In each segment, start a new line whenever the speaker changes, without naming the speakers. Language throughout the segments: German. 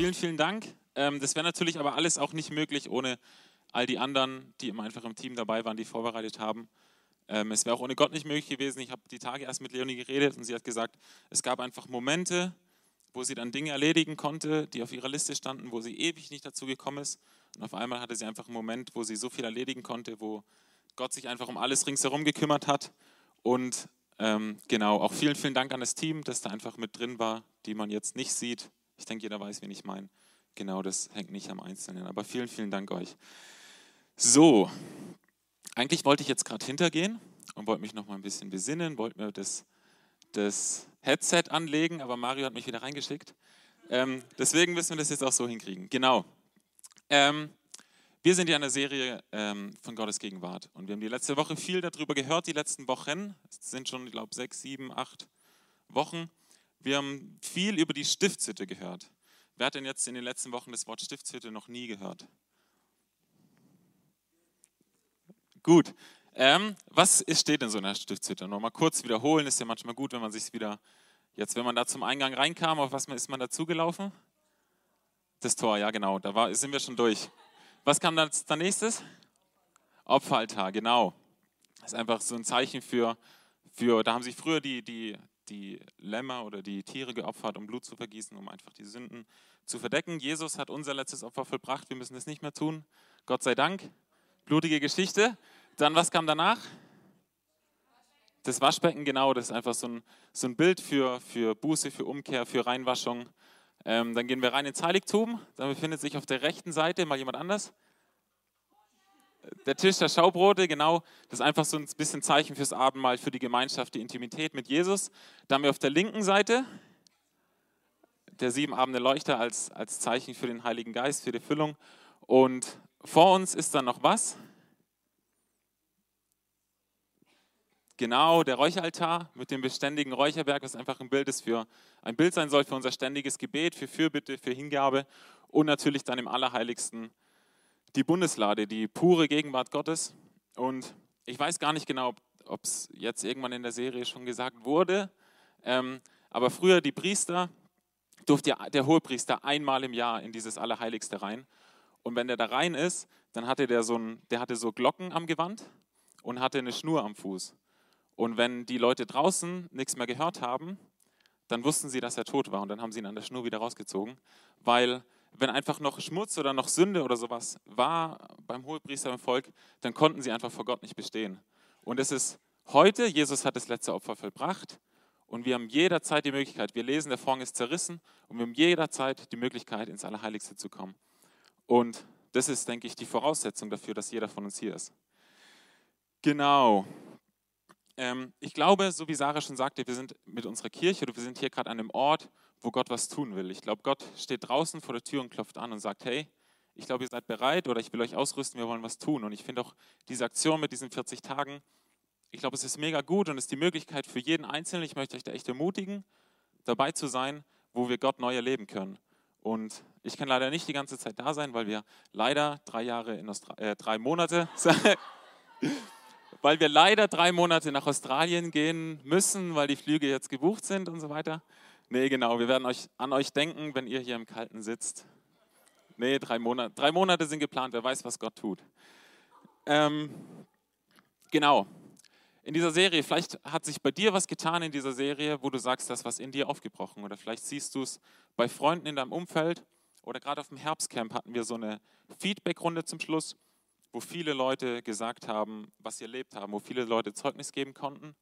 vielen, vielen Dank. Ähm, das wäre natürlich aber alles auch nicht möglich ohne all die anderen, die einfach im Team dabei waren, die vorbereitet haben. Ähm, es wäre auch ohne Gott nicht möglich gewesen. Ich habe die Tage erst mit Leonie geredet und sie hat gesagt, es gab einfach Momente, wo sie dann Dinge erledigen konnte, die auf ihrer Liste standen, wo sie ewig nicht dazu gekommen ist. Und auf einmal hatte sie einfach einen Moment, wo sie so viel erledigen konnte, wo Gott sich einfach um alles ringsherum gekümmert hat. Und ähm, genau, auch vielen, vielen Dank an das Team, das da einfach mit drin war, die man jetzt nicht sieht. Ich denke, jeder weiß, wen ich meine. Genau, das hängt nicht am Einzelnen. Aber vielen, vielen Dank euch. So, eigentlich wollte ich jetzt gerade hintergehen und wollte mich noch mal ein bisschen besinnen, wollte mir das, das Headset anlegen, aber Mario hat mich wieder reingeschickt. Ähm, deswegen müssen wir das jetzt auch so hinkriegen. Genau. Ähm, wir sind ja in der Serie ähm, von Gottes Gegenwart und wir haben die letzte Woche viel darüber gehört, die letzten Wochen. Es sind schon, ich glaube, sechs, sieben, acht Wochen. Wir haben viel über die Stiftshütte gehört. Wer hat denn jetzt in den letzten Wochen das Wort Stiftshütte noch nie gehört? Gut. Ähm, was steht in so einer Stiftshütte? Nochmal kurz wiederholen, ist ja manchmal gut, wenn man sich wieder, jetzt wenn man da zum Eingang reinkam, auf was ist man dazugelaufen? Das Tor, ja genau, da war, sind wir schon durch. Was kam dann als nächstes? Opferaltar, genau. Das ist einfach so ein Zeichen für, für da haben sich früher die, die, die Lämmer oder die Tiere geopfert, um Blut zu vergießen, um einfach die Sünden zu verdecken. Jesus hat unser letztes Opfer vollbracht, wir müssen es nicht mehr tun. Gott sei Dank. Blutige Geschichte. Dann, was kam danach? Das Waschbecken, genau, das ist einfach so ein, so ein Bild für, für Buße, für Umkehr, für Reinwaschung. Ähm, dann gehen wir rein ins Heiligtum. Dann befindet sich auf der rechten Seite mal jemand anders. Der Tisch der Schaubrote, genau, das ist einfach so ein bisschen Zeichen fürs Abendmahl, für die Gemeinschaft, die Intimität mit Jesus. Dann haben wir auf der linken Seite der siebenabende Leuchter als, als Zeichen für den Heiligen Geist, für die Füllung. Und vor uns ist dann noch was? Genau, der Räucheraltar mit dem beständigen Räucherberg, was einfach ein Bild ist für ein Bild sein soll für unser ständiges Gebet, für Fürbitte, für Hingabe und natürlich dann im Allerheiligsten die Bundeslade, die pure Gegenwart Gottes. Und ich weiß gar nicht genau, ob es jetzt irgendwann in der Serie schon gesagt wurde, ähm, aber früher die Priester, durfte der Hohepriester einmal im Jahr in dieses Allerheiligste rein. Und wenn der da rein ist, dann hatte der so, ein, der hatte so Glocken am Gewand und hatte eine Schnur am Fuß. Und wenn die Leute draußen nichts mehr gehört haben, dann wussten sie, dass er tot war und dann haben sie ihn an der Schnur wieder rausgezogen, weil wenn einfach noch Schmutz oder noch Sünde oder sowas war beim Hohepriester im Volk, dann konnten sie einfach vor Gott nicht bestehen. Und es ist heute, Jesus hat das letzte Opfer vollbracht und wir haben jederzeit die Möglichkeit, wir lesen, der Vorhang ist zerrissen und wir haben jederzeit die Möglichkeit, ins Allerheiligste zu kommen. Und das ist, denke ich, die Voraussetzung dafür, dass jeder von uns hier ist. Genau. Ähm, ich glaube, so wie Sarah schon sagte, wir sind mit unserer Kirche oder wir sind hier gerade an einem Ort, wo Gott was tun will. Ich glaube, Gott steht draußen vor der Tür und klopft an und sagt, hey, ich glaube, ihr seid bereit oder ich will euch ausrüsten, wir wollen was tun. Und ich finde auch diese Aktion mit diesen 40 Tagen, ich glaube, es ist mega gut und ist die Möglichkeit für jeden Einzelnen, ich möchte euch da echt ermutigen, dabei zu sein, wo wir Gott neu erleben können. Und ich kann leider nicht die ganze Zeit da sein, weil wir leider drei Jahre in Austra äh, drei Monate, weil wir leider drei Monate nach Australien gehen müssen, weil die Flüge jetzt gebucht sind und so weiter. Nee, genau, wir werden euch an euch denken, wenn ihr hier im Kalten sitzt. Nee, drei Monate, drei Monate sind geplant, wer weiß, was Gott tut. Ähm, genau, in dieser Serie, vielleicht hat sich bei dir was getan in dieser Serie, wo du sagst, das was in dir aufgebrochen oder vielleicht siehst du es bei Freunden in deinem Umfeld oder gerade auf dem Herbstcamp hatten wir so eine Feedbackrunde zum Schluss, wo viele Leute gesagt haben, was sie erlebt haben, wo viele Leute Zeugnis geben konnten.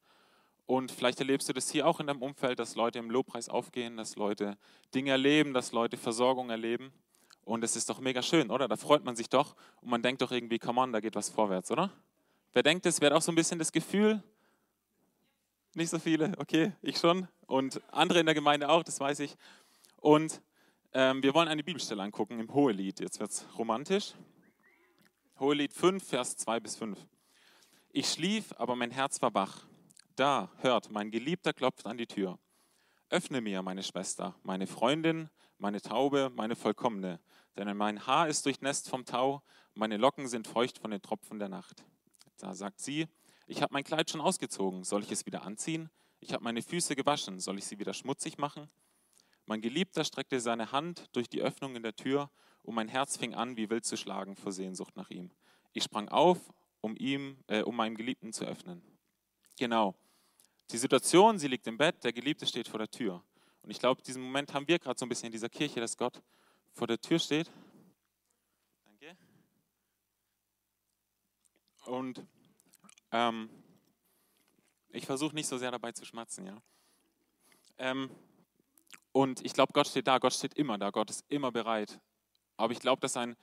Und vielleicht erlebst du das hier auch in deinem Umfeld, dass Leute im Lobpreis aufgehen, dass Leute Dinge erleben, dass Leute Versorgung erleben. Und es ist doch mega schön, oder? Da freut man sich doch und man denkt doch irgendwie, come on, da geht was vorwärts, oder? Wer denkt es? Wer hat auch so ein bisschen das Gefühl? Nicht so viele, okay, ich schon. Und andere in der Gemeinde auch, das weiß ich. Und ähm, wir wollen eine Bibelstelle angucken im Hohelied. Jetzt wird es romantisch. Hohelied 5, Vers 2 bis 5. Ich schlief, aber mein Herz war wach. Da, hört, mein Geliebter klopft an die Tür. Öffne mir, meine Schwester, meine Freundin, meine Taube, meine Vollkommene. Denn mein Haar ist durchnässt vom Tau, meine Locken sind feucht von den Tropfen der Nacht. Da sagt sie, ich habe mein Kleid schon ausgezogen, soll ich es wieder anziehen? Ich habe meine Füße gewaschen, soll ich sie wieder schmutzig machen? Mein Geliebter streckte seine Hand durch die Öffnung in der Tür und mein Herz fing an, wie wild zu schlagen vor Sehnsucht nach ihm. Ich sprang auf, um ihm, äh, um meinem Geliebten zu öffnen. Genau. Die Situation, sie liegt im Bett, der Geliebte steht vor der Tür. Und ich glaube, diesen Moment haben wir gerade so ein bisschen in dieser Kirche, dass Gott vor der Tür steht. Danke. Und ähm, ich versuche nicht so sehr dabei zu schmatzen, ja. Ähm, und ich glaube, Gott steht da, Gott steht immer da, Gott ist immer bereit. Aber ich glaube, dass ein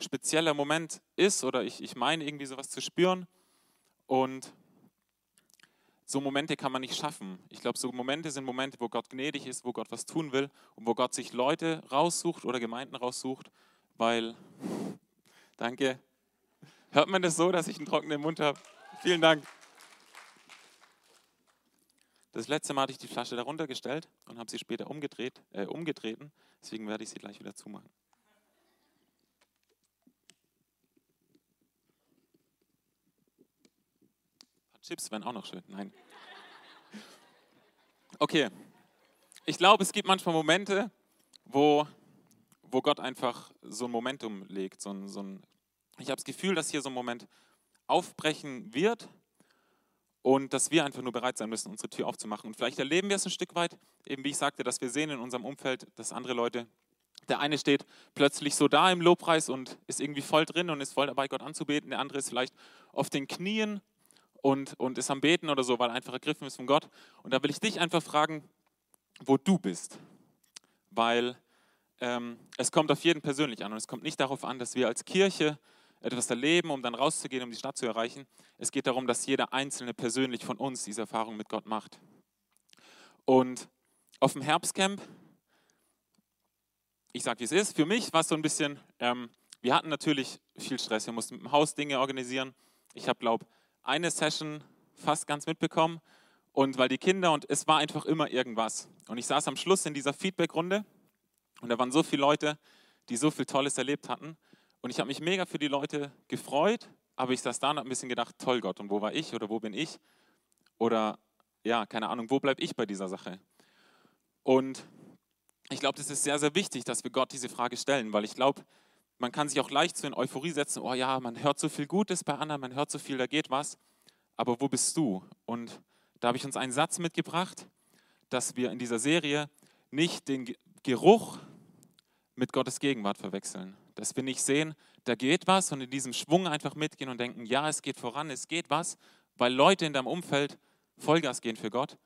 spezieller Moment ist oder ich, ich meine irgendwie sowas zu spüren und so Momente kann man nicht schaffen. Ich glaube, so Momente sind Momente, wo Gott gnädig ist, wo Gott was tun will und wo Gott sich Leute raussucht oder Gemeinden raussucht, weil, danke, hört man das so, dass ich einen trockenen Mund habe? Vielen Dank. Das letzte Mal hatte ich die Flasche darunter gestellt und habe sie später umgedreht, äh, umgetreten, deswegen werde ich sie gleich wieder zumachen. Chips wären auch noch schön. Nein. Okay. Ich glaube, es gibt manchmal Momente, wo, wo Gott einfach so ein Momentum legt. So ein, so ein, ich habe das Gefühl, dass hier so ein Moment aufbrechen wird und dass wir einfach nur bereit sein müssen, unsere Tür aufzumachen. Und vielleicht erleben wir es ein Stück weit, eben wie ich sagte, dass wir sehen in unserem Umfeld, dass andere Leute, der eine steht plötzlich so da im Lobpreis und ist irgendwie voll drin und ist voll dabei, Gott anzubeten. Der andere ist vielleicht auf den Knien und, und ist am Beten oder so, weil einfach ergriffen ist von Gott. Und da will ich dich einfach fragen, wo du bist. Weil ähm, es kommt auf jeden persönlich an und es kommt nicht darauf an, dass wir als Kirche etwas erleben, um dann rauszugehen, um die Stadt zu erreichen. Es geht darum, dass jeder Einzelne persönlich von uns diese Erfahrung mit Gott macht. Und auf dem Herbstcamp, ich sage, wie es ist, für mich war es so ein bisschen, ähm, wir hatten natürlich viel Stress, wir mussten mit dem Haus Dinge organisieren. Ich habe, glaube eine Session fast ganz mitbekommen und weil die Kinder und es war einfach immer irgendwas. Und ich saß am Schluss in dieser Feedback-Runde und da waren so viele Leute, die so viel Tolles erlebt hatten. Und ich habe mich mega für die Leute gefreut, aber ich saß da und habe ein bisschen gedacht, toll Gott, und wo war ich oder wo bin ich? Oder ja, keine Ahnung, wo bleibe ich bei dieser Sache? Und ich glaube, das ist sehr, sehr wichtig, dass wir Gott diese Frage stellen, weil ich glaube, man kann sich auch leicht so in Euphorie setzen, oh ja, man hört so viel Gutes bei anderen, man hört so viel, da geht was, aber wo bist du? Und da habe ich uns einen Satz mitgebracht, dass wir in dieser Serie nicht den Geruch mit Gottes Gegenwart verwechseln. Dass wir nicht sehen, da geht was und in diesem Schwung einfach mitgehen und denken, ja, es geht voran, es geht was, weil Leute in deinem Umfeld Vollgas gehen für Gott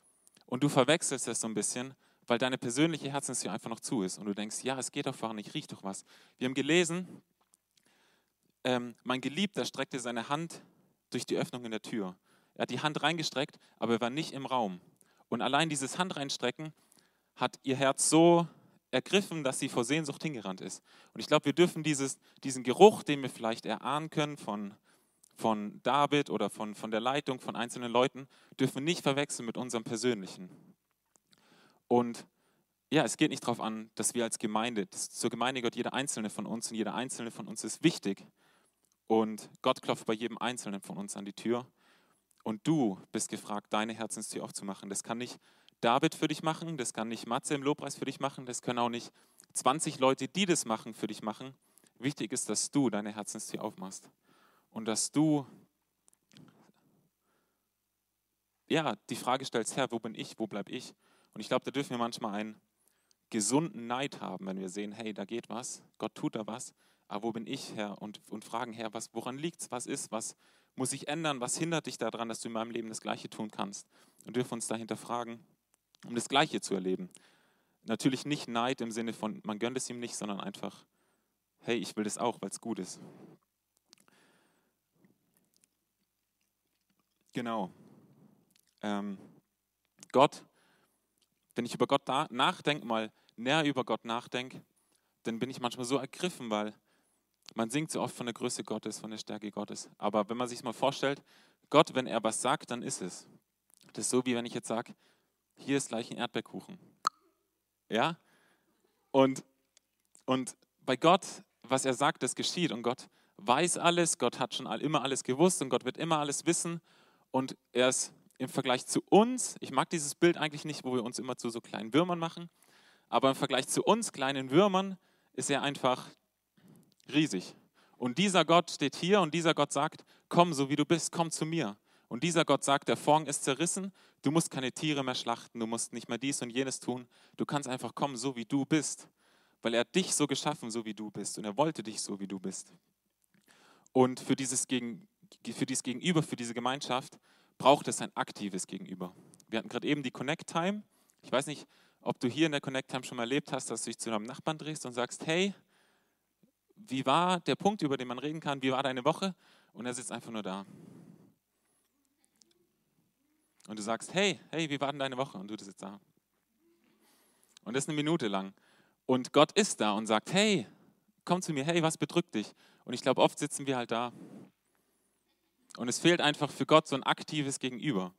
und du verwechselst das so ein bisschen weil deine persönliche Herzenstür einfach noch zu ist und du denkst, ja, es geht doch voran, ich rieche doch was. Wir haben gelesen, ähm, mein Geliebter streckte seine Hand durch die Öffnung in der Tür. Er hat die Hand reingestreckt, aber er war nicht im Raum. Und allein dieses Hand reinstrecken hat ihr Herz so ergriffen, dass sie vor Sehnsucht hingerannt ist. Und ich glaube, wir dürfen dieses, diesen Geruch, den wir vielleicht erahnen können von, von David oder von, von der Leitung von einzelnen Leuten, dürfen nicht verwechseln mit unserem persönlichen. Und ja, es geht nicht darauf an, dass wir als Gemeinde, zur Gemeinde gehört jeder Einzelne von uns und jeder Einzelne von uns ist wichtig. Und Gott klopft bei jedem Einzelnen von uns an die Tür. Und du bist gefragt, deine Herzenstür aufzumachen. Das kann nicht David für dich machen, das kann nicht Matze im Lobpreis für dich machen, das können auch nicht 20 Leute, die das machen, für dich machen. Wichtig ist, dass du deine Herzenstür aufmachst und dass du ja, die Frage stellst, Herr, wo bin ich, wo bleibe ich? Und ich glaube, da dürfen wir manchmal einen gesunden Neid haben, wenn wir sehen, hey, da geht was, Gott tut da was, aber wo bin ich, Herr? Und, und fragen, Herr, was, woran liegt es, was ist, was muss ich ändern, was hindert dich daran, dass du in meinem Leben das Gleiche tun kannst? Und dürfen uns dahinter fragen, um das Gleiche zu erleben. Natürlich nicht Neid im Sinne von, man gönnt es ihm nicht, sondern einfach, hey, ich will das auch, weil es gut ist. Genau. Ähm, Gott wenn ich über Gott nachdenke, mal näher über Gott nachdenke, dann bin ich manchmal so ergriffen, weil man singt so oft von der Größe Gottes, von der Stärke Gottes. Aber wenn man sich mal vorstellt, Gott, wenn er was sagt, dann ist es. Das ist so, wie wenn ich jetzt sage, hier ist gleich ein Erdbeerkuchen. Ja? Und, und bei Gott, was er sagt, das geschieht. Und Gott weiß alles, Gott hat schon immer alles gewusst und Gott wird immer alles wissen. Und er ist im Vergleich zu uns, ich mag dieses Bild eigentlich nicht, wo wir uns immer zu so kleinen Würmern machen, aber im Vergleich zu uns kleinen Würmern ist er einfach riesig. Und dieser Gott steht hier und dieser Gott sagt, komm so wie du bist, komm zu mir. Und dieser Gott sagt, der Vorhang ist zerrissen, du musst keine Tiere mehr schlachten, du musst nicht mehr dies und jenes tun, du kannst einfach kommen, so wie du bist, weil er dich so geschaffen, so wie du bist und er wollte dich so, wie du bist. Und für dieses, Gegen, für dieses Gegenüber, für diese Gemeinschaft braucht es ein aktives Gegenüber. Wir hatten gerade eben die Connect Time. Ich weiß nicht, ob du hier in der Connect Time schon mal erlebt hast, dass du dich zu deinem Nachbarn drehst und sagst, hey, wie war der Punkt, über den man reden kann, wie war deine Woche? Und er sitzt einfach nur da. Und du sagst, hey, hey, wie war denn deine Woche? Und du sitzt da. Und das ist eine Minute lang. Und Gott ist da und sagt, hey, komm zu mir, hey, was bedrückt dich? Und ich glaube, oft sitzen wir halt da. Und es fehlt einfach für Gott so ein aktives Gegenüber.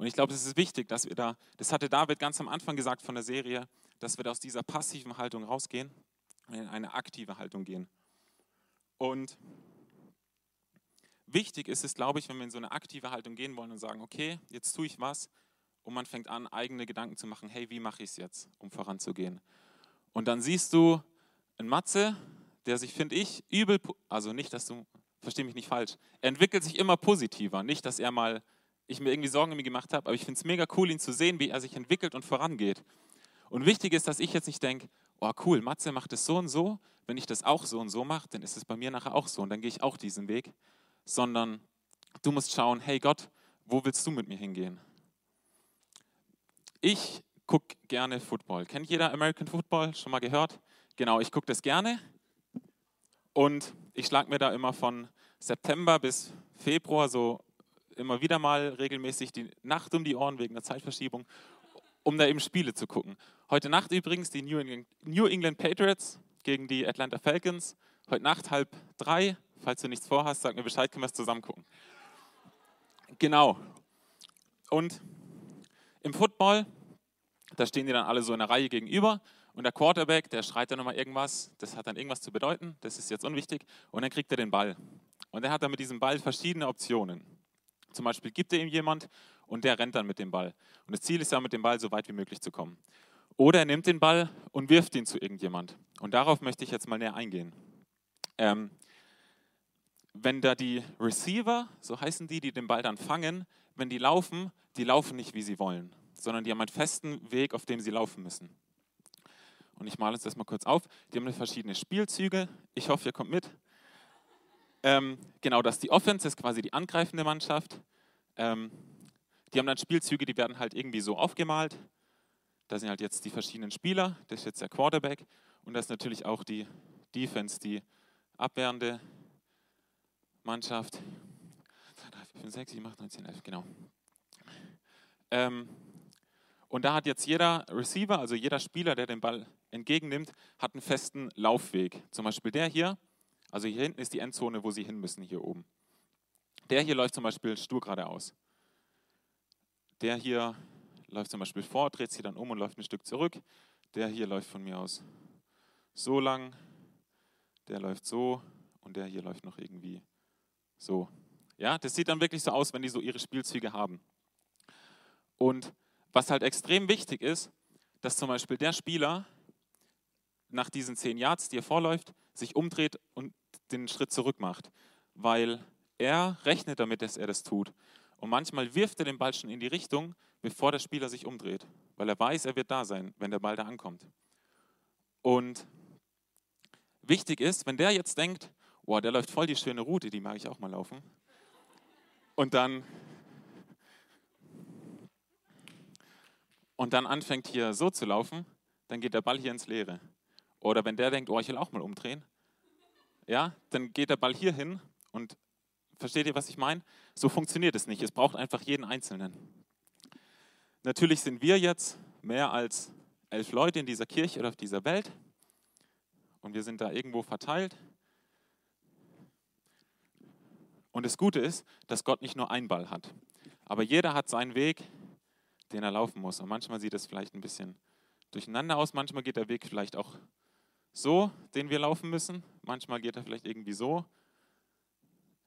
Und ich glaube, es ist wichtig, dass wir da, das hatte David ganz am Anfang gesagt von der Serie, dass wir da aus dieser passiven Haltung rausgehen und in eine aktive Haltung gehen. Und wichtig ist es, glaube ich, wenn wir in so eine aktive Haltung gehen wollen und sagen, okay, jetzt tue ich was und man fängt an, eigene Gedanken zu machen, hey, wie mache ich es jetzt, um voranzugehen? Und dann siehst du einen Matze, der sich, finde ich, übel, also nicht, dass du, versteh mich nicht falsch, entwickelt sich immer positiver. Nicht, dass er mal, ich mir irgendwie Sorgen um ihn gemacht habe, aber ich finde es mega cool, ihn zu sehen, wie er sich entwickelt und vorangeht. Und wichtig ist, dass ich jetzt nicht denke, oh cool, Matze macht es so und so, wenn ich das auch so und so mache, dann ist es bei mir nachher auch so und dann gehe ich auch diesen Weg, sondern du musst schauen, hey Gott, wo willst du mit mir hingehen? Ich gucke gerne Football. Kennt jeder American Football? Schon mal gehört? Genau, ich gucke das gerne. Und ich schlage mir da immer von September bis Februar so immer wieder mal regelmäßig die Nacht um die Ohren wegen der Zeitverschiebung, um da eben Spiele zu gucken. Heute Nacht übrigens die New England, New England Patriots gegen die Atlanta Falcons. Heute Nacht halb drei. Falls du nichts vorhast, sag mir Bescheid, können wir es zusammen gucken. Genau. Und im Football da stehen die dann alle so in der Reihe gegenüber und der Quarterback, der schreit dann nochmal irgendwas, das hat dann irgendwas zu bedeuten, das ist jetzt unwichtig und dann kriegt er den Ball. Und er hat dann mit diesem Ball verschiedene Optionen. Zum Beispiel gibt er ihm jemand und der rennt dann mit dem Ball. Und das Ziel ist ja, mit dem Ball so weit wie möglich zu kommen. Oder er nimmt den Ball und wirft ihn zu irgendjemand. Und darauf möchte ich jetzt mal näher eingehen. Ähm, wenn da die Receiver, so heißen die, die den Ball dann fangen, wenn die laufen, die laufen nicht, wie sie wollen sondern die haben einen festen Weg, auf dem sie laufen müssen. Und ich male uns das mal kurz auf. Die haben verschiedene Spielzüge. Ich hoffe, ihr kommt mit. Ähm, genau, das ist die Offense, das ist quasi die angreifende Mannschaft. Ähm, die haben dann Spielzüge, die werden halt irgendwie so aufgemalt. Da sind halt jetzt die verschiedenen Spieler. Das ist jetzt der Quarterback. Und das ist natürlich auch die Defense, die abwehrende Mannschaft. 2, 3, 4, 5, 6, 7, 8, 9, 10, 11, genau. Ähm, und da hat jetzt jeder Receiver, also jeder Spieler, der den Ball entgegennimmt, hat einen festen Laufweg. Zum Beispiel der hier, also hier hinten ist die Endzone, wo sie hin müssen, hier oben. Der hier läuft zum Beispiel stur geradeaus. Der hier läuft zum Beispiel vor, dreht sich dann um und läuft ein Stück zurück. Der hier läuft von mir aus so lang, der läuft so und der hier läuft noch irgendwie so. Ja, das sieht dann wirklich so aus, wenn die so ihre Spielzüge haben. Und was halt extrem wichtig ist, dass zum Beispiel der Spieler nach diesen zehn Yards, die er vorläuft, sich umdreht und den Schritt zurück macht, weil er rechnet damit, dass er das tut. Und manchmal wirft er den Ball schon in die Richtung, bevor der Spieler sich umdreht, weil er weiß, er wird da sein, wenn der Ball da ankommt. Und wichtig ist, wenn der jetzt denkt, oh, der läuft voll die schöne Route, die mag ich auch mal laufen, und dann und dann anfängt hier so zu laufen, dann geht der Ball hier ins Leere. Oder wenn der denkt, oh, ich will auch mal umdrehen, ja, dann geht der Ball hier hin und versteht ihr, was ich meine? So funktioniert es nicht. Es braucht einfach jeden Einzelnen. Natürlich sind wir jetzt mehr als elf Leute in dieser Kirche oder auf dieser Welt und wir sind da irgendwo verteilt. Und das Gute ist, dass Gott nicht nur einen Ball hat, aber jeder hat seinen Weg, den er laufen muss. Und manchmal sieht es vielleicht ein bisschen durcheinander aus, manchmal geht der Weg vielleicht auch so, den wir laufen müssen, manchmal geht er vielleicht irgendwie so.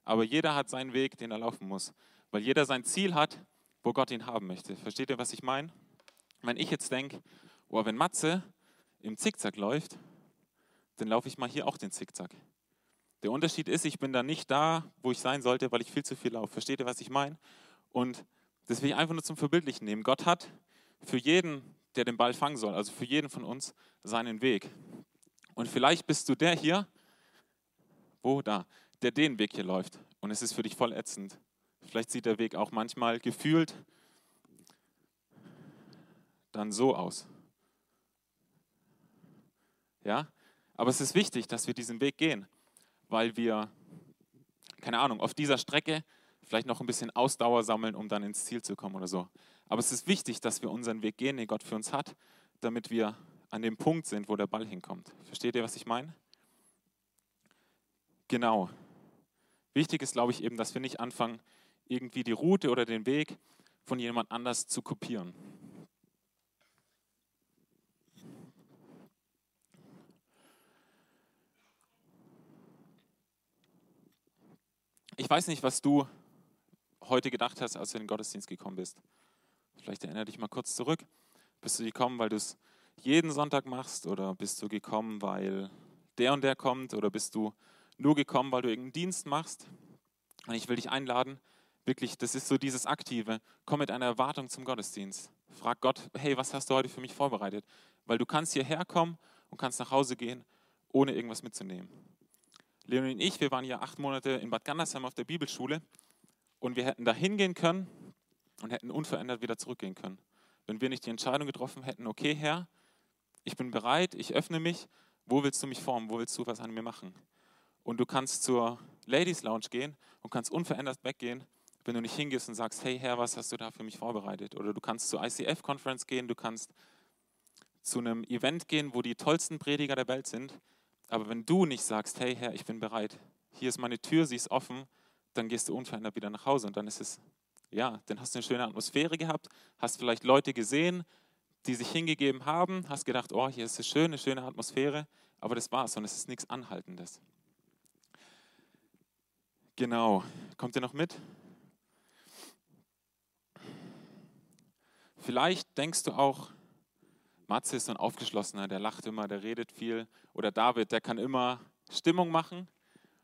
Aber jeder hat seinen Weg, den er laufen muss, weil jeder sein Ziel hat, wo Gott ihn haben möchte. Versteht ihr, was ich meine? Wenn ich jetzt denke, oh, wenn Matze im Zickzack läuft, dann laufe ich mal hier auch den Zickzack. Der Unterschied ist, ich bin da nicht da, wo ich sein sollte, weil ich viel zu viel laufe. Versteht ihr, was ich meine? Und das will ich einfach nur zum Verbildlichen nehmen. Gott hat für jeden, der den Ball fangen soll, also für jeden von uns, seinen Weg. Und vielleicht bist du der hier, wo da, der den Weg hier läuft. Und es ist für dich voll ätzend. Vielleicht sieht der Weg auch manchmal gefühlt dann so aus. Ja, aber es ist wichtig, dass wir diesen Weg gehen weil wir, keine Ahnung, auf dieser Strecke vielleicht noch ein bisschen Ausdauer sammeln, um dann ins Ziel zu kommen oder so. Aber es ist wichtig, dass wir unseren Weg gehen, den Gott für uns hat, damit wir an dem Punkt sind, wo der Ball hinkommt. Versteht ihr, was ich meine? Genau. Wichtig ist, glaube ich, eben, dass wir nicht anfangen, irgendwie die Route oder den Weg von jemand anders zu kopieren. Ich weiß nicht, was du heute gedacht hast, als du in den Gottesdienst gekommen bist. Vielleicht erinnere dich mal kurz zurück. Bist du gekommen, weil du es jeden Sonntag machst oder bist du gekommen, weil der und der kommt oder bist du nur gekommen, weil du irgendeinen Dienst machst? Und ich will dich einladen, wirklich, das ist so dieses Aktive. Komm mit einer Erwartung zum Gottesdienst. Frag Gott, hey, was hast du heute für mich vorbereitet? Weil du kannst hierher kommen und kannst nach Hause gehen, ohne irgendwas mitzunehmen. Leonie und ich, wir waren ja acht Monate in Bad Gandersheim auf der Bibelschule und wir hätten da hingehen können und hätten unverändert wieder zurückgehen können. Wenn wir nicht die Entscheidung getroffen hätten, okay Herr, ich bin bereit, ich öffne mich, wo willst du mich formen, wo willst du was an mir machen? Und du kannst zur Ladies Lounge gehen und kannst unverändert weggehen, wenn du nicht hingehst und sagst, hey Herr, was hast du da für mich vorbereitet? Oder du kannst zur ICF-Conference gehen, du kannst zu einem Event gehen, wo die tollsten Prediger der Welt sind, aber wenn du nicht sagst, hey Herr, ich bin bereit, hier ist meine Tür, sie ist offen, dann gehst du unverändert wieder nach Hause und dann ist es, ja, dann hast du eine schöne Atmosphäre gehabt, hast vielleicht Leute gesehen, die sich hingegeben haben, hast gedacht, oh, hier ist eine schöne Atmosphäre, aber das war's und es ist nichts Anhaltendes. Genau, kommt ihr noch mit? Vielleicht denkst du auch, Matze ist so ein Aufgeschlossener, der lacht immer, der redet viel. Oder David, der kann immer Stimmung machen.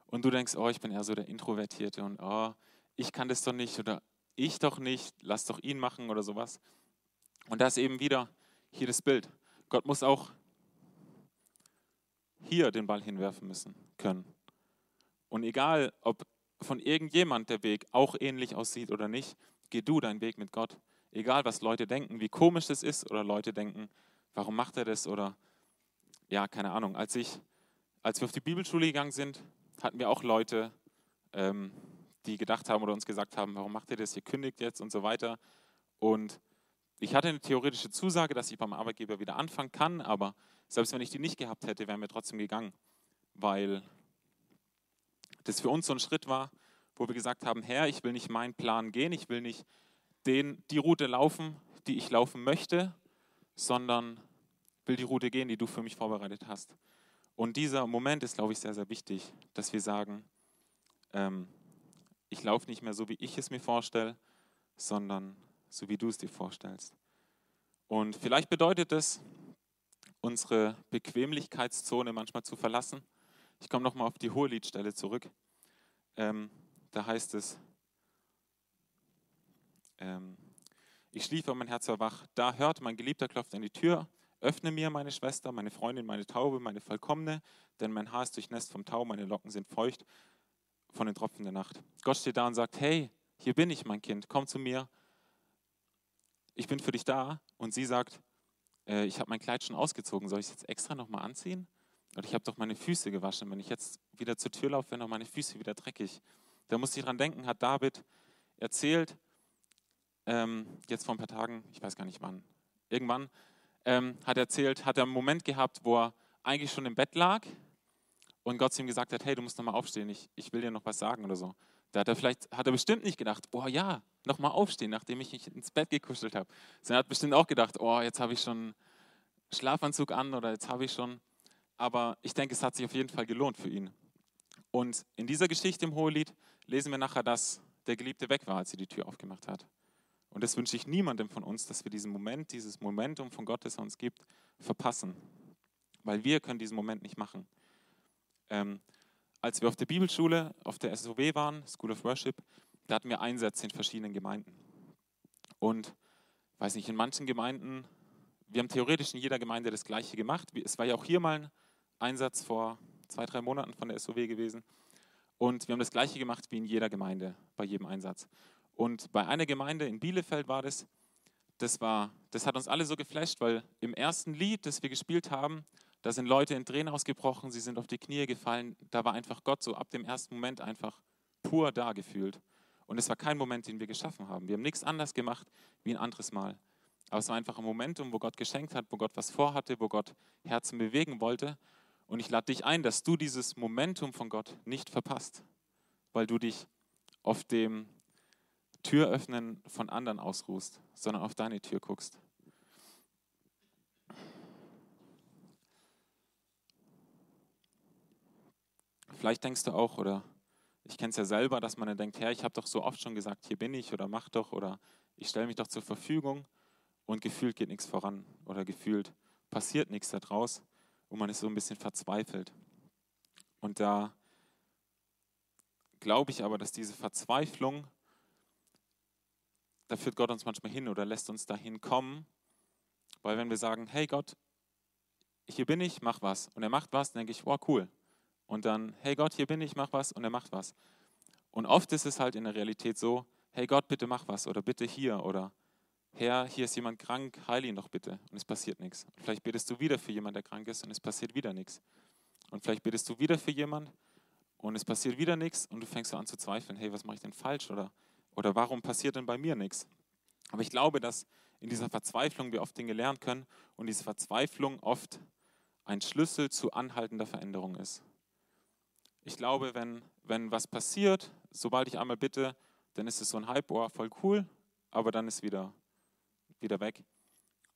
Und du denkst, oh, ich bin eher so der Introvertierte und oh, ich kann das doch nicht oder ich doch nicht, lass doch ihn machen oder sowas. Und da ist eben wieder hier das Bild. Gott muss auch hier den Ball hinwerfen müssen können. Und egal, ob von irgendjemand der Weg auch ähnlich aussieht oder nicht, geh du deinen Weg mit Gott. Egal, was Leute denken, wie komisch es ist oder Leute denken, Warum macht er das? Oder ja, keine Ahnung. Als, ich, als wir auf die Bibelschule gegangen sind, hatten wir auch Leute, ähm, die gedacht haben oder uns gesagt haben, warum macht ihr das? Ihr kündigt jetzt und so weiter. Und ich hatte eine theoretische Zusage, dass ich beim Arbeitgeber wieder anfangen kann, aber selbst wenn ich die nicht gehabt hätte, wären wir trotzdem gegangen, weil das für uns so ein Schritt war, wo wir gesagt haben, Herr, ich will nicht meinen Plan gehen, ich will nicht den, die Route laufen, die ich laufen möchte, sondern will die Route gehen, die du für mich vorbereitet hast. Und dieser Moment ist, glaube ich, sehr, sehr wichtig, dass wir sagen, ähm, ich laufe nicht mehr so, wie ich es mir vorstelle, sondern so, wie du es dir vorstellst. Und vielleicht bedeutet es, unsere Bequemlichkeitszone manchmal zu verlassen. Ich komme nochmal auf die Hoheliedstelle zurück. Ähm, da heißt es, ähm, ich schlief, und mein Herz war wach. Da hört mein Geliebter klopft an die Tür. Öffne mir, meine Schwester, meine Freundin, meine Taube, meine Vollkommene, denn mein Haar ist durchnässt vom Tau, meine Locken sind feucht von den Tropfen der Nacht. Gott steht da und sagt, hey, hier bin ich, mein Kind, komm zu mir. Ich bin für dich da. Und sie sagt, äh, ich habe mein Kleid schon ausgezogen, soll ich es jetzt extra nochmal anziehen? Und ich habe doch meine Füße gewaschen. Wenn ich jetzt wieder zur Tür laufe, werden doch meine Füße wieder dreckig. Da muss ich dran denken, hat David erzählt, ähm, jetzt vor ein paar Tagen, ich weiß gar nicht wann, irgendwann, ähm, hat er erzählt, hat er einen Moment gehabt, wo er eigentlich schon im Bett lag und Gott zu ihm gesagt hat, hey, du musst nochmal aufstehen, ich, ich will dir noch was sagen oder so. Da hat er vielleicht, hat er bestimmt nicht gedacht, oh ja, nochmal aufstehen, nachdem ich mich ins Bett gekuschelt habe. Er hat bestimmt auch gedacht, oh, jetzt habe ich schon Schlafanzug an oder jetzt habe ich schon. Aber ich denke, es hat sich auf jeden Fall gelohnt für ihn. Und in dieser Geschichte im Hohelied lesen wir nachher, dass der Geliebte weg war, als sie die Tür aufgemacht hat. Und das wünsche ich niemandem von uns, dass wir diesen Moment, dieses Momentum von Gott, das er uns gibt, verpassen. weil wir können diesen Moment nicht machen. Ähm, als wir auf der Bibelschule, auf der SOW waren, School of Worship, da hatten wir Einsätze in verschiedenen Gemeinden. Und, weiß nicht, in manchen Gemeinden, wir haben theoretisch in jeder Gemeinde das Gleiche gemacht. Es war ja auch hier mal ein Einsatz vor zwei, drei Monaten von der SOW gewesen. Und wir haben das Gleiche gemacht wie in jeder Gemeinde, bei jedem Einsatz. Und bei einer Gemeinde in Bielefeld war das, das, war, das hat uns alle so geflasht, weil im ersten Lied, das wir gespielt haben, da sind Leute in Tränen ausgebrochen, sie sind auf die Knie gefallen. Da war einfach Gott so ab dem ersten Moment einfach pur da gefühlt. Und es war kein Moment, den wir geschaffen haben. Wir haben nichts anders gemacht wie ein anderes Mal. Aber es war einfach ein Momentum, wo Gott geschenkt hat, wo Gott was vorhatte, wo Gott Herzen bewegen wollte. Und ich lade dich ein, dass du dieses Momentum von Gott nicht verpasst, weil du dich auf dem Türöffnen von anderen ausruhst, sondern auf deine Tür guckst. Vielleicht denkst du auch, oder ich kenne es ja selber, dass man dann denkt, Herr, ich habe doch so oft schon gesagt, hier bin ich oder mach doch oder ich stelle mich doch zur Verfügung und gefühlt geht nichts voran oder gefühlt passiert nichts daraus und man ist so ein bisschen verzweifelt. Und da glaube ich aber, dass diese Verzweiflung, da führt Gott uns manchmal hin oder lässt uns dahin kommen, weil wenn wir sagen, hey Gott, hier bin ich, mach was. Und er macht was, denke ich, wow, cool. Und dann, hey Gott, hier bin ich, mach was. Und er macht was. Und oft ist es halt in der Realität so, hey Gott, bitte mach was. Oder bitte hier. Oder Herr, hier ist jemand krank, heile ihn doch bitte. Und es passiert nichts. Und vielleicht betest du wieder für jemanden, der krank ist und es passiert wieder nichts. Und vielleicht betest du wieder für jemanden und es passiert wieder nichts und du fängst so an zu zweifeln, hey, was mache ich denn falsch oder, oder warum passiert denn bei mir nichts? Aber ich glaube, dass in dieser Verzweiflung wir oft Dinge lernen können und diese Verzweiflung oft ein Schlüssel zu anhaltender Veränderung ist. Ich glaube, wenn, wenn was passiert, sobald ich einmal bitte, dann ist es so ein Hype, oh, voll cool, aber dann ist wieder wieder weg.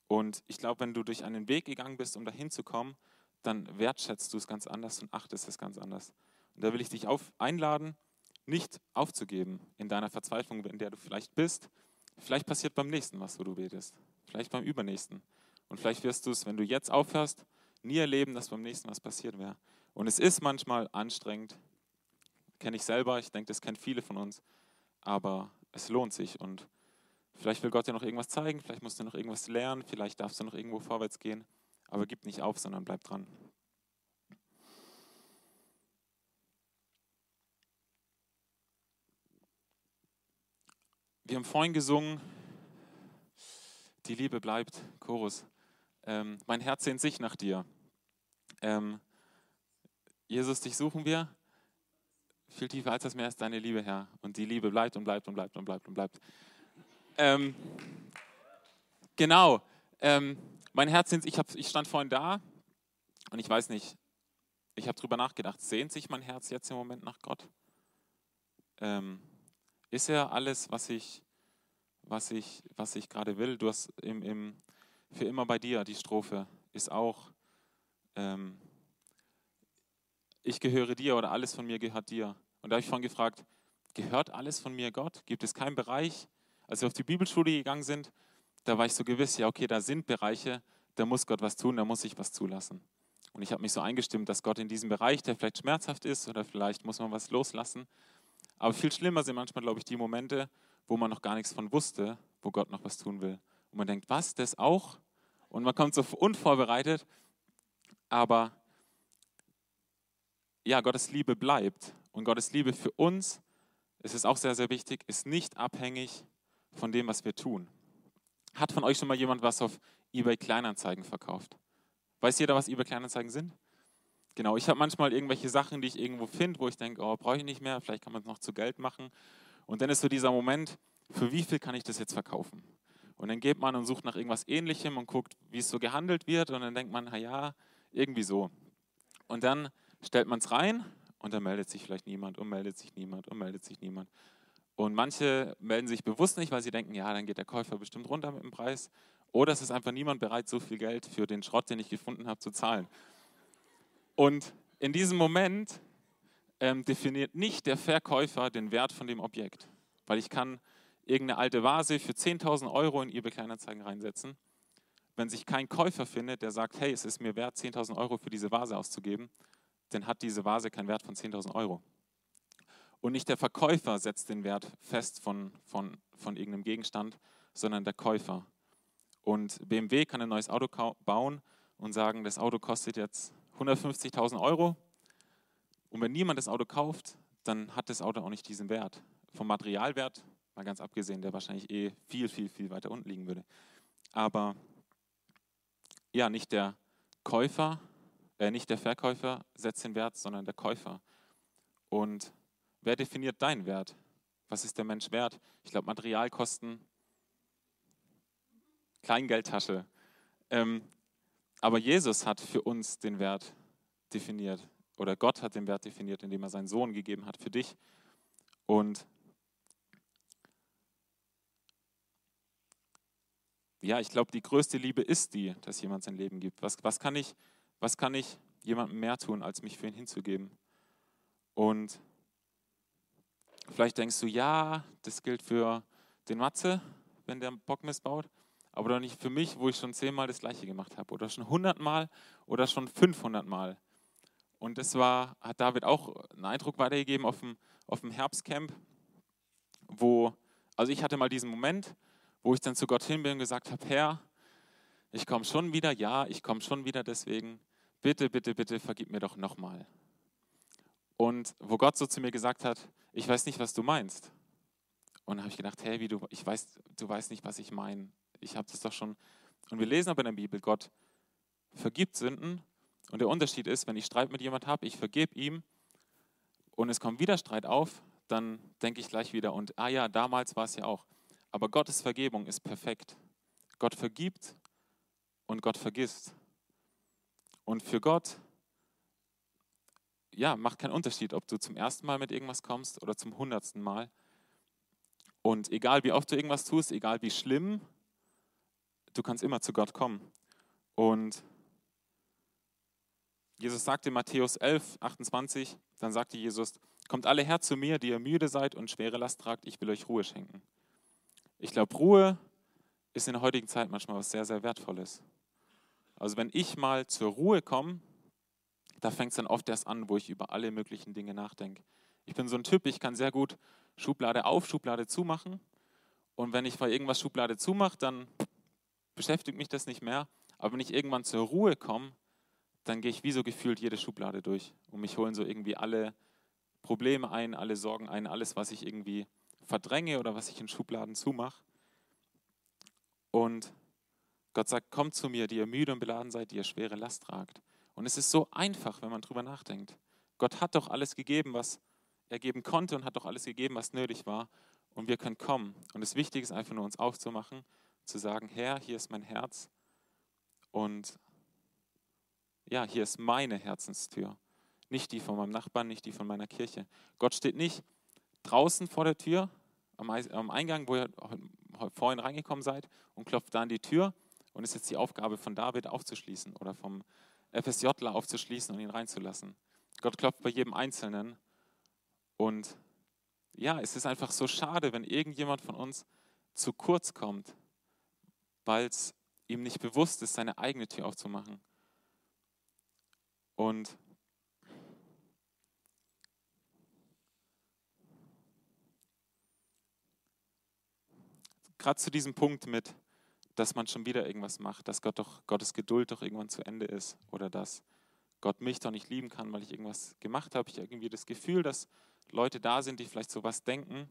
Und ich glaube, wenn du durch einen Weg gegangen bist, um dahin zu kommen, dann wertschätzt du es ganz anders und achtest es ganz anders. Und da will ich dich auf, einladen, nicht aufzugeben in deiner Verzweiflung, in der du vielleicht bist. Vielleicht passiert beim nächsten was, wo du betest. Vielleicht beim übernächsten. Und vielleicht wirst du es, wenn du jetzt aufhörst, nie erleben, dass beim nächsten was passiert wäre. Und es ist manchmal anstrengend. Kenne ich selber, ich denke, das kennen viele von uns. Aber es lohnt sich. Und Vielleicht will Gott dir noch irgendwas zeigen, vielleicht musst du noch irgendwas lernen, vielleicht darfst du noch irgendwo vorwärts gehen, aber gib nicht auf, sondern bleib dran. Wir haben vorhin gesungen, die Liebe bleibt, Chorus. Ähm, mein Herz sehnt sich nach dir. Ähm, Jesus, dich suchen wir. Viel tiefer als das Meer ist deine Liebe, Herr. Und die Liebe bleibt und bleibt und bleibt und bleibt und bleibt. Ähm, genau. Ähm, mein Herz, ich, hab, ich stand vorhin da und ich weiß nicht, ich habe darüber nachgedacht, sehnt sich mein Herz jetzt im Moment nach Gott? Ähm, ist er alles, was ich, was ich, was ich gerade will? Du hast im, im, für immer bei dir, die Strophe ist auch, ähm, ich gehöre dir oder alles von mir gehört dir. Und da habe ich vorhin gefragt, gehört alles von mir Gott? Gibt es keinen Bereich, als wir auf die Bibelschule gegangen sind, da war ich so gewiss, ja, okay, da sind Bereiche, da muss Gott was tun, da muss ich was zulassen. Und ich habe mich so eingestimmt, dass Gott in diesem Bereich, der vielleicht schmerzhaft ist oder vielleicht muss man was loslassen. Aber viel schlimmer sind manchmal, glaube ich, die Momente, wo man noch gar nichts von wusste, wo Gott noch was tun will. Und man denkt, was, das auch? Und man kommt so unvorbereitet. Aber ja, Gottes Liebe bleibt. Und Gottes Liebe für uns, es ist auch sehr, sehr wichtig, ist nicht abhängig von dem, was wir tun. Hat von euch schon mal jemand was auf eBay Kleinanzeigen verkauft? Weiß jeder, was eBay Kleinanzeigen sind? Genau, ich habe manchmal irgendwelche Sachen, die ich irgendwo finde, wo ich denke, oh, brauche ich nicht mehr, vielleicht kann man es noch zu Geld machen. Und dann ist so dieser Moment, für wie viel kann ich das jetzt verkaufen? Und dann geht man und sucht nach irgendwas Ähnlichem und guckt, wie es so gehandelt wird. Und dann denkt man, ja, irgendwie so. Und dann stellt man es rein und dann meldet sich vielleicht niemand und meldet sich niemand und meldet sich niemand. Und manche melden sich bewusst nicht, weil sie denken, ja, dann geht der Käufer bestimmt runter mit dem Preis. Oder es ist einfach niemand bereit, so viel Geld für den Schrott, den ich gefunden habe, zu zahlen. Und in diesem Moment ähm, definiert nicht der Verkäufer den Wert von dem Objekt. Weil ich kann irgendeine alte Vase für 10.000 Euro in eBay Kleinanzeigen reinsetzen. wenn sich kein Käufer findet, der sagt, hey, es ist mir wert, 10.000 Euro für diese Vase auszugeben, dann hat diese Vase keinen Wert von 10.000 Euro. Und nicht der Verkäufer setzt den Wert fest von, von, von irgendeinem Gegenstand, sondern der Käufer. Und BMW kann ein neues Auto bauen und sagen, das Auto kostet jetzt 150.000 Euro. Und wenn niemand das Auto kauft, dann hat das Auto auch nicht diesen Wert. Vom Materialwert, mal ganz abgesehen, der wahrscheinlich eh viel, viel, viel weiter unten liegen würde. Aber ja, nicht der Käufer, äh, nicht der Verkäufer setzt den Wert, sondern der Käufer. Und wer definiert deinen Wert? Was ist der Mensch wert? Ich glaube, Materialkosten, Kleingeldtasche. Ähm, aber Jesus hat für uns den Wert definiert. Oder Gott hat den Wert definiert, indem er seinen Sohn gegeben hat für dich. Und ja, ich glaube, die größte Liebe ist die, dass jemand sein Leben gibt. Was, was, kann ich, was kann ich jemandem mehr tun, als mich für ihn hinzugeben? Und vielleicht denkst du, ja, das gilt für den Matze, wenn der Bock missbaut, aber doch nicht für mich, wo ich schon zehnmal das Gleiche gemacht habe oder schon hundertmal oder schon fünfhundertmal. Und das war, hat David auch einen Eindruck weitergegeben auf dem, auf dem Herbstcamp, wo, also ich hatte mal diesen Moment, wo ich dann zu Gott hin bin und gesagt habe, Herr, ich komme schon wieder, ja, ich komme schon wieder deswegen, bitte, bitte, bitte, vergib mir doch nochmal. Und wo Gott so zu mir gesagt hat, ich weiß nicht, was du meinst. Und habe ich gedacht, hey, wie du, ich weiß, du weißt nicht, was ich meine. Ich habe das doch schon. Und wir lesen aber in der Bibel, Gott vergibt Sünden und der Unterschied ist, wenn ich Streit mit jemand habe, ich vergebe ihm und es kommt wieder Streit auf, dann denke ich gleich wieder und ah ja, damals war es ja auch. Aber Gottes Vergebung ist perfekt. Gott vergibt und Gott vergisst. Und für Gott ja, macht keinen Unterschied, ob du zum ersten Mal mit irgendwas kommst oder zum hundertsten Mal. Und egal wie oft du irgendwas tust, egal wie schlimm, du kannst immer zu Gott kommen. Und Jesus sagte in Matthäus 11, 28, dann sagte Jesus, kommt alle her zu mir, die ihr müde seid und schwere Last tragt, ich will euch Ruhe schenken. Ich glaube, Ruhe ist in der heutigen Zeit manchmal was sehr, sehr Wertvolles. Also wenn ich mal zur Ruhe komme, da fängt es dann oft erst an, wo ich über alle möglichen Dinge nachdenke. Ich bin so ein Typ, ich kann sehr gut Schublade auf, Schublade zumachen. Und wenn ich bei irgendwas Schublade zumache, dann beschäftigt mich das nicht mehr. Aber wenn ich irgendwann zur Ruhe komme, dann gehe ich wie so gefühlt jede Schublade durch und mich holen so irgendwie alle Probleme ein, alle Sorgen ein, alles, was ich irgendwie verdränge oder was ich in Schubladen zumache. Und Gott sagt, kommt zu mir, die ihr müde und beladen seid, die ihr schwere Last tragt. Und es ist so einfach, wenn man drüber nachdenkt. Gott hat doch alles gegeben, was er geben konnte und hat doch alles gegeben, was nötig war. Und wir können kommen. Und das Wichtige ist einfach nur, uns aufzumachen, zu sagen, Herr, hier ist mein Herz. Und ja, hier ist meine Herzenstür. Nicht die von meinem Nachbarn, nicht die von meiner Kirche. Gott steht nicht draußen vor der Tür, am Eingang, wo ihr vorhin reingekommen seid, und klopft da an die Tür. Und es ist jetzt die Aufgabe von David aufzuschließen oder vom FSJler aufzuschließen und ihn reinzulassen. Gott klopft bei jedem Einzelnen. Und ja, es ist einfach so schade, wenn irgendjemand von uns zu kurz kommt, weil es ihm nicht bewusst ist, seine eigene Tür aufzumachen. Und gerade zu diesem Punkt mit, dass man schon wieder irgendwas macht, dass Gott doch, Gottes Geduld doch irgendwann zu Ende ist oder dass Gott mich doch nicht lieben kann, weil ich irgendwas gemacht habe. Ich habe irgendwie das Gefühl, dass Leute da sind, die vielleicht sowas denken.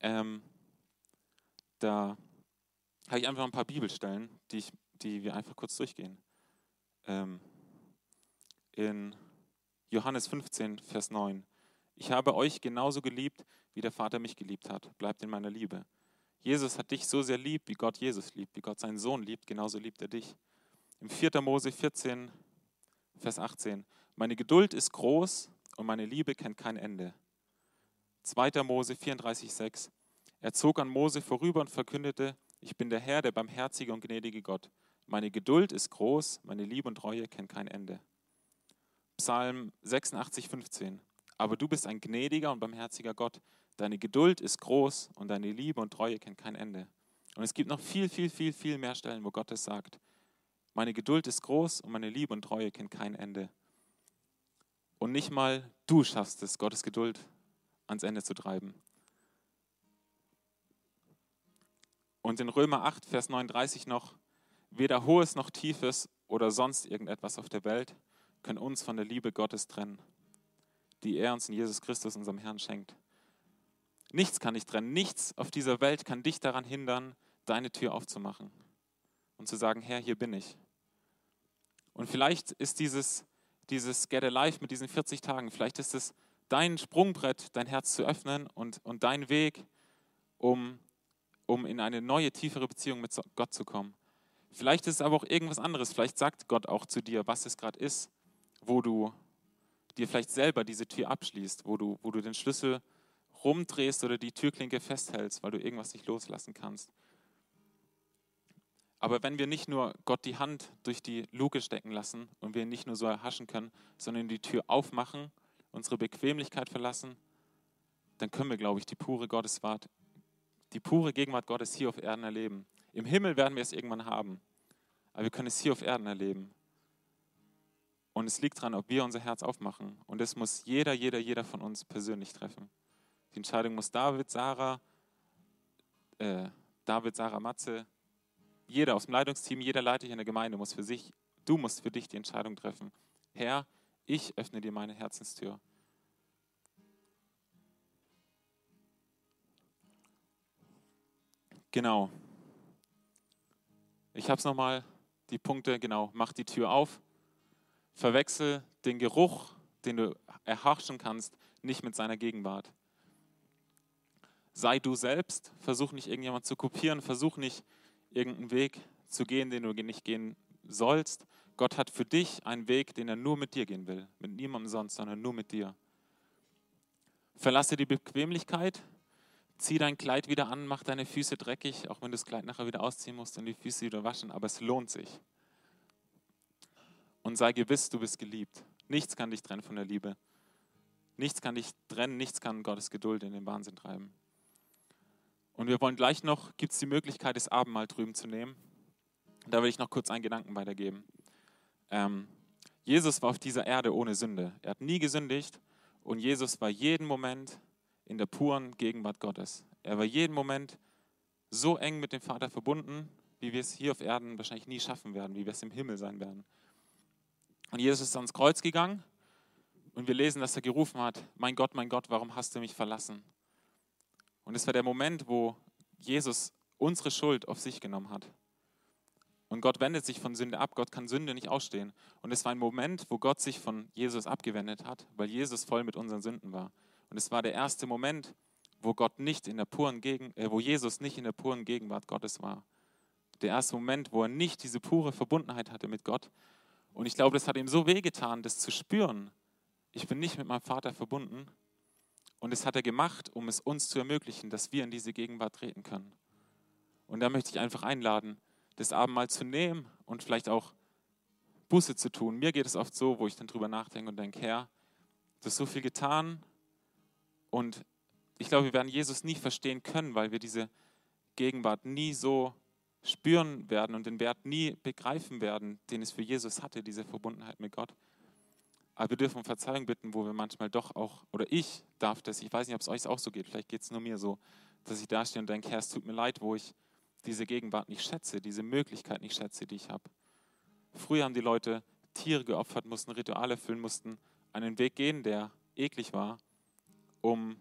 Ähm, da habe ich einfach ein paar Bibelstellen, die, ich, die wir einfach kurz durchgehen. Ähm, in Johannes 15, Vers 9. Ich habe euch genauso geliebt, wie der Vater mich geliebt hat. Bleibt in meiner Liebe. Jesus hat dich so sehr lieb, wie Gott Jesus liebt, wie Gott seinen Sohn liebt, genauso liebt er dich. Im 4. Mose 14, Vers 18. Meine Geduld ist groß und meine Liebe kennt kein Ende. 2. Mose 34, 6. Er zog an Mose vorüber und verkündete, ich bin der Herr, der barmherzige und gnädige Gott. Meine Geduld ist groß, meine Liebe und Treue kennt kein Ende. Psalm 86, 15. Aber du bist ein gnädiger und barmherziger Gott. Deine Geduld ist groß und deine Liebe und Treue kennt kein Ende. Und es gibt noch viel, viel, viel, viel mehr Stellen, wo Gott es sagt. Meine Geduld ist groß und meine Liebe und Treue kennt kein Ende. Und nicht mal du schaffst es, Gottes Geduld ans Ende zu treiben. Und in Römer 8, Vers 39 noch, weder hohes noch tiefes oder sonst irgendetwas auf der Welt können uns von der Liebe Gottes trennen, die er uns in Jesus Christus, unserem Herrn, schenkt. Nichts kann dich trennen, nichts auf dieser Welt kann dich daran hindern, deine Tür aufzumachen und zu sagen, Herr, hier bin ich. Und vielleicht ist dieses, dieses Get Alive mit diesen 40 Tagen, vielleicht ist es dein Sprungbrett, dein Herz zu öffnen und, und dein Weg, um, um in eine neue, tiefere Beziehung mit Gott zu kommen. Vielleicht ist es aber auch irgendwas anderes. Vielleicht sagt Gott auch zu dir, was es gerade ist, wo du dir vielleicht selber diese Tür abschließt, wo du, wo du den Schlüssel rumdrehst oder die Türklinke festhältst, weil du irgendwas nicht loslassen kannst. Aber wenn wir nicht nur Gott die Hand durch die Luke stecken lassen und wir nicht nur so erhaschen können, sondern die Tür aufmachen, unsere Bequemlichkeit verlassen, dann können wir, glaube ich, die pure Gotteswart, die pure Gegenwart Gottes hier auf Erden erleben. Im Himmel werden wir es irgendwann haben, aber wir können es hier auf Erden erleben. Und es liegt daran, ob wir unser Herz aufmachen. Und das muss jeder, jeder, jeder von uns persönlich treffen. Die Entscheidung muss David, Sarah, äh, David, Sarah, Matze, jeder aus dem Leitungsteam, jeder Leiter hier in der Gemeinde muss für sich, du musst für dich die Entscheidung treffen. Herr, ich öffne dir meine Herzenstür. Genau. Ich habe es nochmal, die Punkte, genau, mach die Tür auf, verwechsel den Geruch, den du erhaschen kannst, nicht mit seiner Gegenwart sei du selbst, versuch nicht irgendjemand zu kopieren, versuch nicht irgendeinen Weg zu gehen, den du nicht gehen sollst. Gott hat für dich einen Weg, den er nur mit dir gehen will, mit niemandem sonst, sondern nur mit dir. Verlasse die Bequemlichkeit, zieh dein Kleid wieder an, mach deine Füße dreckig, auch wenn du das Kleid nachher wieder ausziehen musst und die Füße wieder waschen, aber es lohnt sich. Und sei gewiss, du bist geliebt. Nichts kann dich trennen von der Liebe. Nichts kann dich trennen, nichts kann Gottes Geduld in den Wahnsinn treiben. Und wir wollen gleich noch, gibt es die Möglichkeit, das Abendmahl drüben zu nehmen. Da will ich noch kurz einen Gedanken weitergeben. Ähm, Jesus war auf dieser Erde ohne Sünde. Er hat nie gesündigt und Jesus war jeden Moment in der puren Gegenwart Gottes. Er war jeden Moment so eng mit dem Vater verbunden, wie wir es hier auf Erden wahrscheinlich nie schaffen werden, wie wir es im Himmel sein werden. Und Jesus ist ans Kreuz gegangen und wir lesen, dass er gerufen hat, mein Gott, mein Gott, warum hast du mich verlassen? Und es war der Moment, wo Jesus unsere Schuld auf sich genommen hat. Und Gott wendet sich von Sünde ab. Gott kann Sünde nicht ausstehen. Und es war ein Moment, wo Gott sich von Jesus abgewendet hat, weil Jesus voll mit unseren Sünden war. Und es war der erste Moment, wo Gott nicht in der puren Gegen äh, wo Jesus nicht in der puren Gegenwart Gottes war. Der erste Moment, wo er nicht diese pure Verbundenheit hatte mit Gott. Und ich glaube, das hat ihm so wehgetan, das zu spüren. Ich bin nicht mit meinem Vater verbunden und das hat er gemacht, um es uns zu ermöglichen, dass wir in diese Gegenwart treten können. Und da möchte ich einfach einladen, das Abendmahl zu nehmen und vielleicht auch Buße zu tun. Mir geht es oft so, wo ich dann drüber nachdenke und denke, Herr, du hast so viel getan und ich glaube, wir werden Jesus nie verstehen können, weil wir diese Gegenwart nie so spüren werden und den Wert nie begreifen werden, den es für Jesus hatte, diese Verbundenheit mit Gott. Aber wir dürfen um Verzeihung bitten, wo wir manchmal doch auch, oder ich darf das, ich weiß nicht, ob es euch auch so geht, vielleicht geht es nur mir so, dass ich da stehe und denke, Herr, es tut mir leid, wo ich diese Gegenwart nicht schätze, diese Möglichkeit nicht schätze, die ich habe. Früher haben die Leute Tiere geopfert, mussten Rituale füllen, mussten einen Weg gehen, der eklig war, um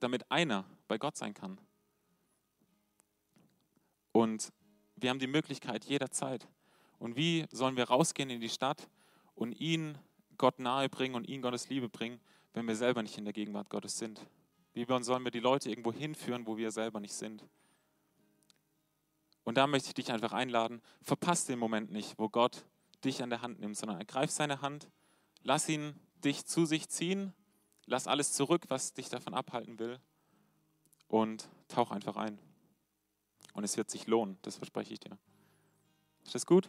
damit einer bei Gott sein kann. Und wir haben die Möglichkeit jederzeit. Und wie sollen wir rausgehen in die Stadt und ihn Gott nahe bringen und ihnen Gottes Liebe bringen, wenn wir selber nicht in der Gegenwart Gottes sind? Wie sollen wir die Leute irgendwo hinführen, wo wir selber nicht sind? Und da möchte ich dich einfach einladen, verpasst den Moment nicht, wo Gott dich an der Hand nimmt, sondern ergreif seine Hand, lass ihn dich zu sich ziehen, lass alles zurück, was dich davon abhalten will und tauch einfach ein. Und es wird sich lohnen, das verspreche ich dir. Ist das gut?